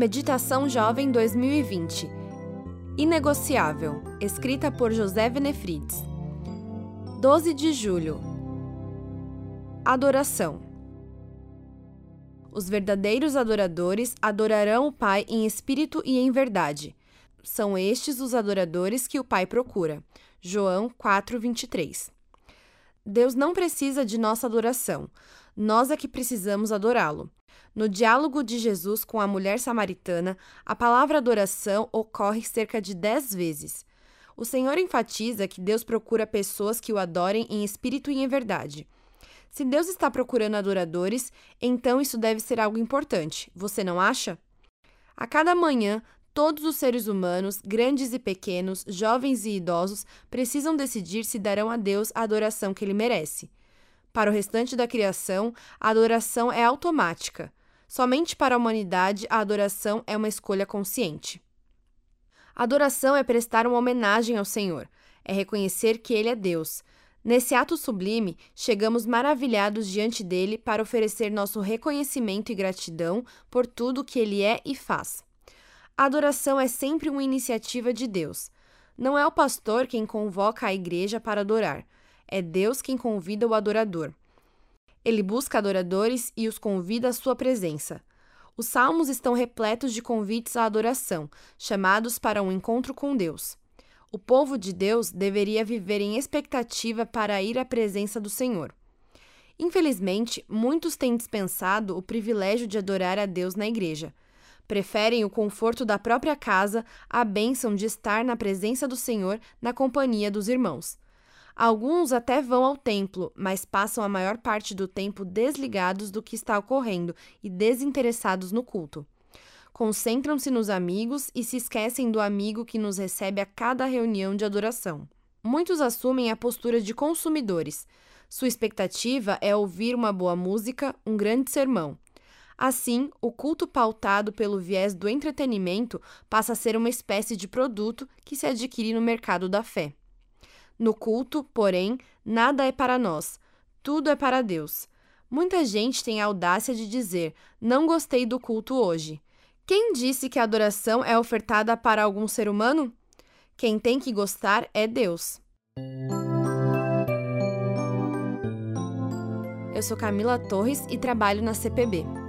Meditação Jovem 2020 Inegociável, escrita por José Venefrides. 12 de julho Adoração Os verdadeiros adoradores adorarão o Pai em espírito e em verdade. São estes os adoradores que o Pai procura. João 4:23. Deus não precisa de nossa adoração. Nós é que precisamos adorá-lo. No diálogo de Jesus com a mulher samaritana, a palavra adoração ocorre cerca de dez vezes. O Senhor enfatiza que Deus procura pessoas que o adorem em espírito e em verdade. Se Deus está procurando adoradores, então isso deve ser algo importante, você não acha? A cada manhã, todos os seres humanos, grandes e pequenos, jovens e idosos, precisam decidir se darão a Deus a adoração que ele merece. Para o restante da criação, a adoração é automática. Somente para a humanidade, a adoração é uma escolha consciente. Adoração é prestar uma homenagem ao Senhor, é reconhecer que Ele é Deus. Nesse ato sublime, chegamos maravilhados diante dele para oferecer nosso reconhecimento e gratidão por tudo que ele é e faz. A adoração é sempre uma iniciativa de Deus. Não é o pastor quem convoca a igreja para adorar, é Deus quem convida o adorador. Ele busca adoradores e os convida à sua presença. Os salmos estão repletos de convites à adoração, chamados para um encontro com Deus. O povo de Deus deveria viver em expectativa para ir à presença do Senhor. Infelizmente, muitos têm dispensado o privilégio de adorar a Deus na igreja. Preferem o conforto da própria casa à bênção de estar na presença do Senhor na companhia dos irmãos. Alguns até vão ao templo, mas passam a maior parte do tempo desligados do que está ocorrendo e desinteressados no culto. Concentram-se nos amigos e se esquecem do amigo que nos recebe a cada reunião de adoração. Muitos assumem a postura de consumidores. Sua expectativa é ouvir uma boa música, um grande sermão. Assim, o culto pautado pelo viés do entretenimento passa a ser uma espécie de produto que se adquire no mercado da fé. No culto, porém, nada é para nós, tudo é para Deus. Muita gente tem a audácia de dizer: Não gostei do culto hoje. Quem disse que a adoração é ofertada para algum ser humano? Quem tem que gostar é Deus. Eu sou Camila Torres e trabalho na CPB.